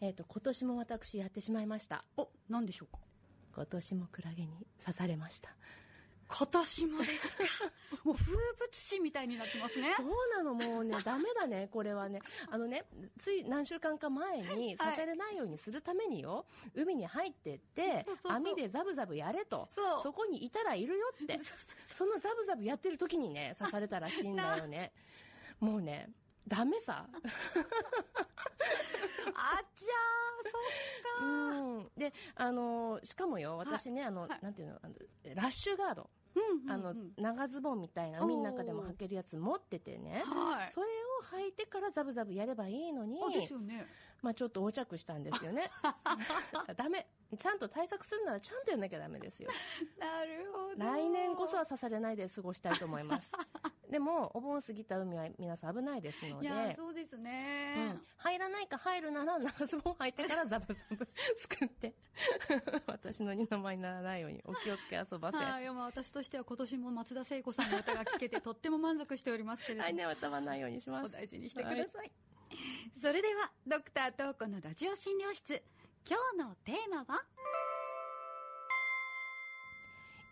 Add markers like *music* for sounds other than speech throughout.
えっ、と今年も私やってしまいました。お何でしょうか？今年もクラゲに刺されました。今年もですか？*laughs* もう風物詩みたいになってますね。そうなのもうね *laughs* ダメだねこれはね。あのねつい何週間か前に刺されないようにするためによ、海に入ってってそうそうそう網でザブザブやれと。そう。こにいたらいるよって。そのザブザブやってる時にね刺されたらしいんだよね。*laughs* もうねダメさ。*laughs* あちゃーそっかうん。であのしかもよ私ね、あの、はい。なんていうのあのラッシュガード。うんうんうん。あの長ズボンみたいな海の中でも履けるやつ持っててね。はい。それを履いてからザブザブやればいいのにあですよね。まあちょっと横着したんですよね。*laughs* ダメちゃんと対策するならちゃんとやんなきゃダメですよ。*laughs* なるほど。来年こそは刺されないで過ごしたいと思います。*laughs* でもお盆過ぎた海は皆さん危ないですので。いやそうですうねん、入らないか入るなら長ズボン履いてからザブザブ作って。*laughs* 私の二の舞にならないようにお気をつけ遊ばせ。はい、まあ私としては今年も松田聖子さんの歌が聴けてとっても満足しておりますけれども、来年は歌わないようにします。お大事にしてください、それではドクタートーコのラジオ診療室今日のテーマは？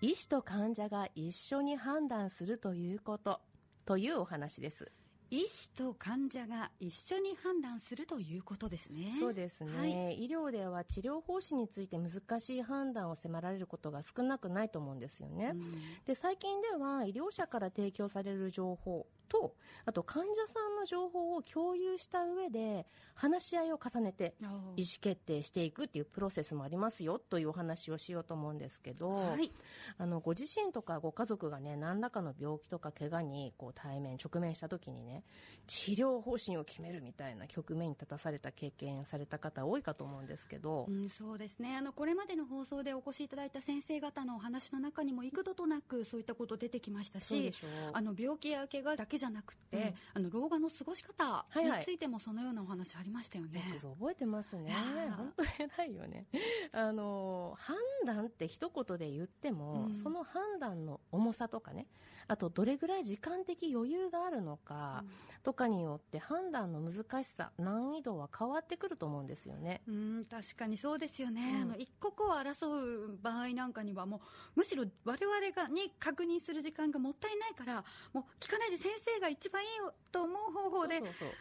医師と患者が一緒に判断するということ。というお話です。医師と患者が一緒に判断するということですね。そうですね、はい。医療では治療方針について難しい判断を迫られることが少なくないと思うんですよね、で最近では医療者から提供される情報とあと患者さんの情報を共有した上で話し合いを重ねて意思決定していくっていうプロセスもありますよというお話をしようと思うんですけど、はい。あのご自身とかご家族がね何らかの病気とか怪我にこう対面直面した時にね治療方針を決めるみたいな局面に立たされた経験された方多いかと思うんですけど、うん、そうですね。あのこれまでの放送でお越しいただいた先生方のお話の中にも幾度となくそういったこと出てきましたしあの病気や怪我だけじゃなくて、うん。あの老後の過ごし方いはい。についてもそのようなお話ありましたよね。よくぞ覚えてますね。本当偉いよね。あの判断って一言で言っても、うん。その判断の重さとかねあとどれぐらい時間的余裕があるのかとかによって判断の難しさ難易度は変わってくると思うんですよね。うん確かにそうですよね、うん。あの一刻を争う場合なんかにはもうむしろ我々がに確認する時間がもったいないからもう聞かないで先生が一番いいよと思う方法で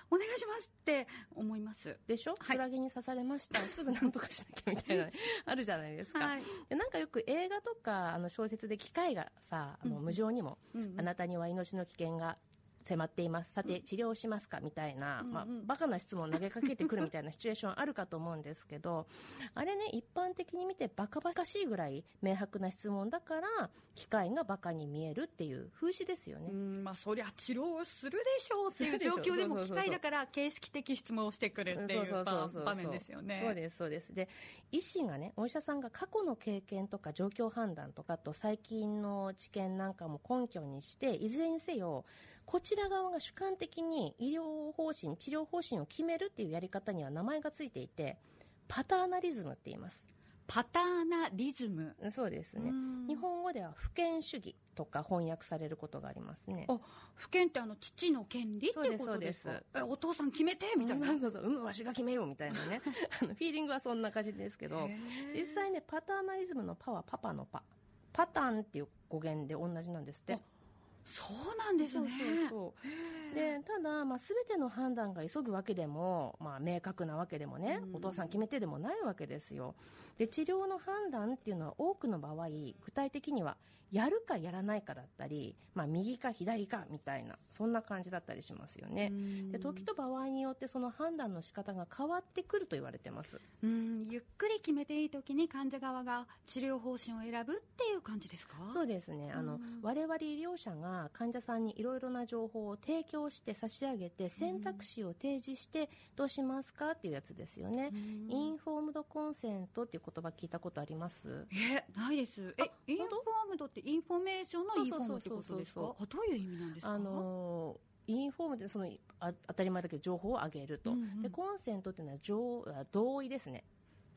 お願いしますって思います。でしょ、はい。クラゲに刺されました。すぐなんとかしなきゃみたいなあるじゃないですか、はい。でなんかよく映画とかあの小説で機械がさあの無情にも、うんうん。あなたには命の危険が迫っています。さて治療しますか？みたいな、まあ、バカな質問を投げかけてくるみたいなシチュエーションあるかと思うんですけどあれね一般的に見てバカバカしいぐらい明白な質問だから機械がバカに見えるっていう風刺ですよね、うんまあ、そりゃ治療するでしょうっていう状況でも機械だから形式的質問をしてくるっていう場面ですよね。そうですそうです。で医師がねお医者さんが過去の経験とか状況判断とかと最近の知見なんかも根拠にしていずれにせよこちら側が主観的に医療方針治療方針を決めるっていうやり方には名前がついていてパターナリズムって言いますパターナリズム。そうですねうん日本語では不権主義とか翻訳されることがありますねあ、不権ってあの父の権利っていうことですか？そうですえお父さん決めて？みたいな。そうそうそう、うむ、わしが決めようみたいなね。*laughs* あのフィーリングはそんな感じですけど実際ね、パターナリズムのパはパパのパ。パターンっていう語源で同じなんですって。そうなんですね。そうそうでただ、まあ、全ての判断が急ぐわけでも、まあ、明確なわけでもね、お父さん決めてでもないわけですよ。で治療の判断っていうのは多くの場合具体的にはやるかやらないかだったり、まあ、右か左かみたいなそんな感じだったりしますよね。で時と場合によってその判断の仕方が変わってくると言われてます。うん、ゆっくり決めていい時に患者側が治療方針を選ぶっていう感じですか？そうですね。あの、我々医療者が患者さんにいろいろな情報を提供して差し上げて選択肢を提示してどうしますかっていうやつですよね、インフォームドコンセントっていう言葉聞いたことあります？えないです。えインフォームドってインフォメーションのインフォームってことですか？どういう意味なんですか？あのーインフォームでそのあ当たり前だけど情報をあげると、うんうん。でコンセントっていうのは情あ同意ですね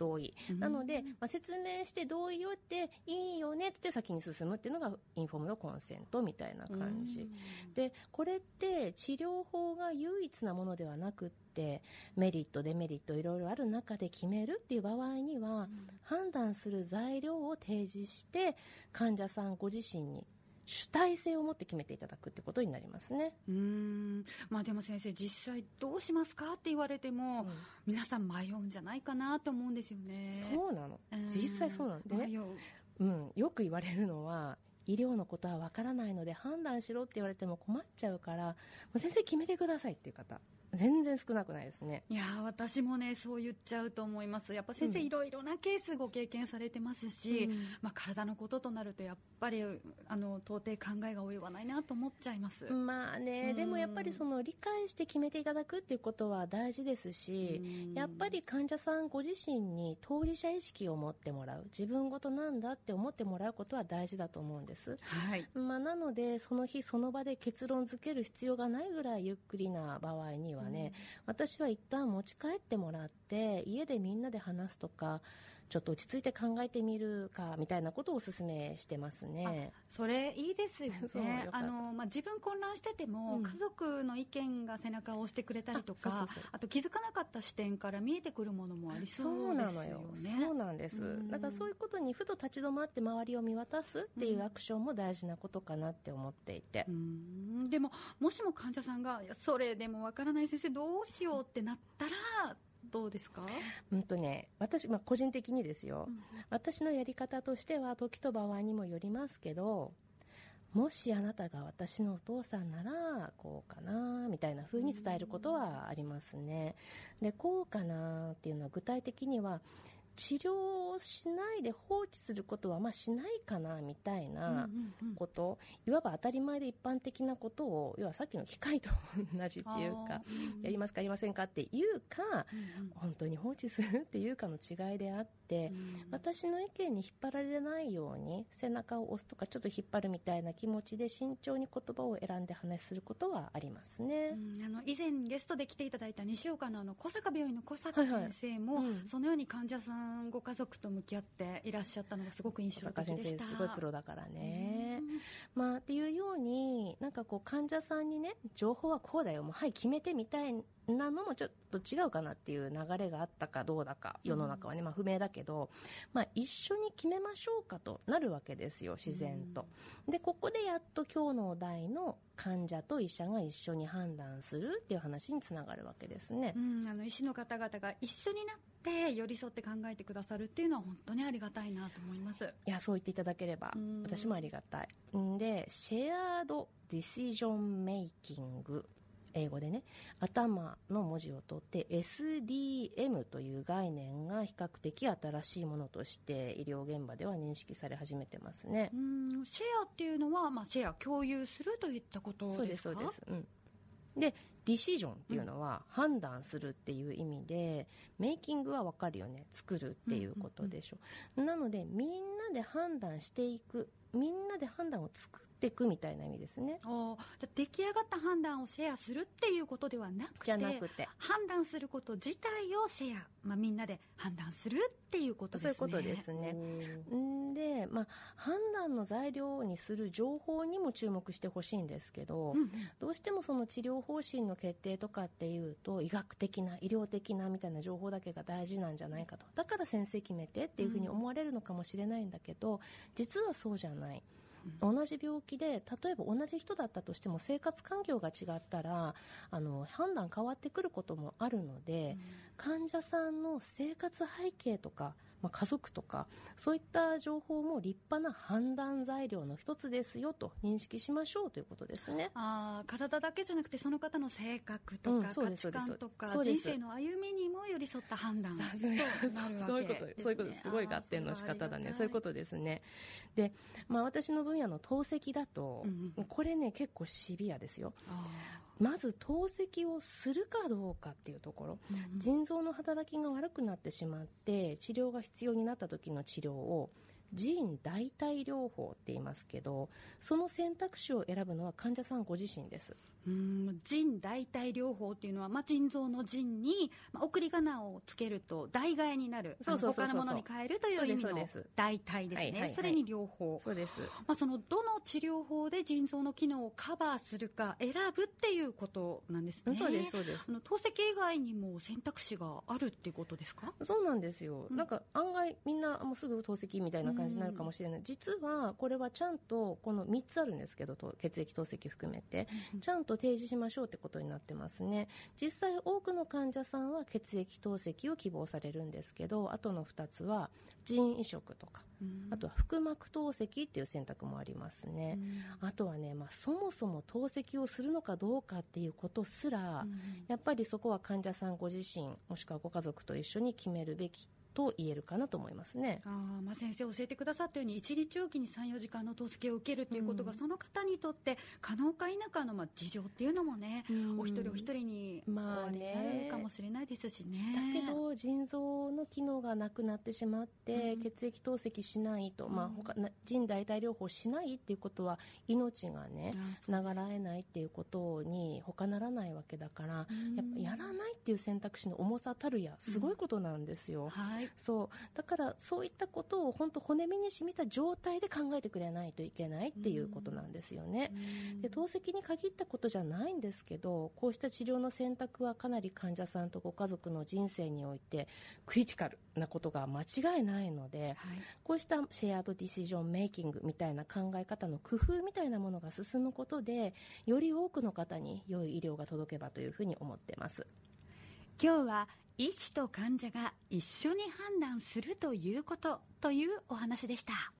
同意、なので、まあ、説明して同意をっていいよねって先に進むっていうのがインフォームのコンセントみたいな感じ、でこれって治療法が唯一なものではなくってってメリットデメリットいろいろある中で決めるっていう場合には、判断する材料を提示して患者さんご自身に主体性を持って決めていただくってことになりますね。うん。まあ、でも先生、実際どうしますかって言われても、うん。皆さん迷うんじゃないかなと思うんですよね。そうなの。うん。実際そうなんでね。迷う。うん、よく言われるのは医療のことは分からないので判断しろって言われても困っちゃうからもう先生決めてくださいっていう方全然少なくないですね。いやー私もねそう言っちゃうと思います。やっぱ先生、うん。いろいろなケースご経験されてますし、うん。まあ、体のこととなるとやっぱりあの到底考えが及ばないなと思っちゃいます、まあね、うん。でもやっぱりその理解して決めていただくっていうことは大事ですし、うん。やっぱり患者さんご自身に当事者意識を持ってもらう自分事なんだって思ってもらうことは大事だと思うんです。はい。まあ、なので、その日その場で結論付ける必要がないぐらいゆっくりな場合にはね、私は一旦持ち帰ってもらって家でみんなで話すとかちょっと落ち着いて考えてみるかみたいなことをお勧めしてますね。それいいですよね *laughs* あの、まあ、自分混乱してても、うん家族の意見が背中を押してくれたりとかあと気づかなかった視点から見えてくるものもありそそううですよ。ねそうなんですうん。だからそういうことにふと立ち止まって周りを見渡すっていうアクションも大事なことかなって思っていてう。んでももしも患者さんがそれでもわからない先生どうしようってなったらどうですか、うんとね、私、まあ、個人的にですよ、うん。私のやり方としては時と場合にもよりますけどもしあなたが私のお父さんならこうかなみたいな風に伝えることはありますね。でこうかなっていうのは具体的には治療をしないで放置することはまあしないかなみたいなうんうんうん。こと、いわば当たり前で一般的なことを要はさっきの機械と同じっていうかうんやりますかやりませんかっていうかうん。本当に放置するっていうかの違いであって、うん。私の意見に引っ張られないように背中を押すとかちょっと引っ張るみたいな気持ちで慎重に言葉を選んで話することはありますね。うん。あの以前ゲストで来ていただいた西岡のあの小坂病院の小坂はいはい。先生も、うん。そのように患者さんご家族と向き合っていらっしゃったのがすごく印象的でしたすごいプロだからね。うんまあっていうようになんかこう患者さんにね情報はこうだよもうはい決めてみたいなのもちょっと違うかなっていう流れがあったかどうだか世の中はね、まあ、不明だけど、まあ、一緒に決めましょうかとなるわけですよ自然と。でここでやっと今日のお題の患者と医者が一緒に判断するっていう話につながるわけですね。うん、あの医師の方々が一緒になって寄り添って考えてくださるっていうのは本当にありがたいなと思います。いやそう言っていただければうん。私もありがたい。んでシェアードディシジョンメイキング英語でね頭の文字を取って SDM という概念が比較的新しいものとして医療現場では認識され始めてますね。う。ん、シェアっていうのは、まあ、シェア共有するといったことですか？そうですそうです、うん、でディシジョンっていうのは判断するっていう意味で、メイキングは分かるよね。作るっていうことでしょ、なのでみんなで判断していく。みんなで判断を作っていくみたいな意味ですね。おー。じゃあ出来上がった判断をシェアするっていうことではなくてじゃなくて。判断すること自体をシェア、まあ、みんなで判断するっていうことですね。そういうことですね。んで、まあ、判断の材料にする情報にも注目してほしいんですけど、うんうん。どうしてもその治療方針の決定とかっていうと医学的な医療的なみたいな情報だけが大事なんじゃないかとだから先生決めてっていうふうに思われるのかもしれないんだけど、実はそうじゃない。同じ病気で例えば同じ人だったとしても生活環境が違ったらあの判断変わってくることもあるので、患者さんの生活背景とか、まあ、家族とかそういった情報も立派な判断材料の一つですよと認識しましょうということですね。あー体だけじゃなくてその方の性格とか、価値観とか人生の歩みにも寄り添った判断とさすがなるわけそういうことです。ね。そういうことす。ごい合点の仕方だね。そういうこととです。ねで、まあ、私の分野の透析だと、うんうこれね結構シビアですよまず透析をするかどうかっていうところ。腎臓の働きが悪くなってしまって治療が必要になった時の治療を腎代替療法って言いますけどその選択肢を選ぶのは患者さんご自身です。うん腎代替療法っていうのは、まあ、腎臓の腎に、まあ、送り仮名をつけると代替えになる。そうそう他のものに変えるという意味の代替ですね、はいはいはい。それに療法。そうです。まあ、そのどの治療法で腎臓の機能をカバーするか選ぶっていうことなんですね。そうですそうです。あの透析以外にも選択肢があるっていうことですか？そうなんですよ、うん。なんか案外みんなもうすぐ透析みたいな感じになるかもしれない、実はこれはちゃんとこの3つあるんですけどと血液透析含めてちゃんと提示しましょうってことになってますね。実際多くの患者さんは血液透析を希望されるんですけどあとの2つは腎移植とかあとは腹膜透析っていう選択もありますね、あとはね、まあ、そもそも透析をするのかどうかっていうことすら、やっぱりそこは患者さんご自身もしくはご家族と一緒に決めるべきと言えるかなと思いますね。あーまあ、先生教えてくださったように1日おきに34時間の透析を受けるということが、うん。その方にとって可能か否かのまあ事情っていうのもね、うん。お一人お一人にまあるかもしれないですしね。だけど腎臓の機能がなくなってしまって、うん。血液透析しないと、まあうん。他な腎代替療法しないっていうことは命がねあーそうです。流らえないっていうことに他ならないわけだから、うん。やっぱやらないっていう選択肢の重さたるやすごいことなんですよ。はいそうだからそういったことを本当骨身に染みた状態で考えてくれないといけないっていうことなんですよね。で透析に限ったことじゃないんですけどこうした治療の選択はかなり患者さんとご家族の人生においてクリティカルなことが間違いないのではいこうしたシェアードディシジョンメイキングみたいな考え方の工夫みたいなものが進むことでより多くの方に良い医療が届けばというふうに思ってます。今日は医師と患者が一緒に判断するということというお話でした。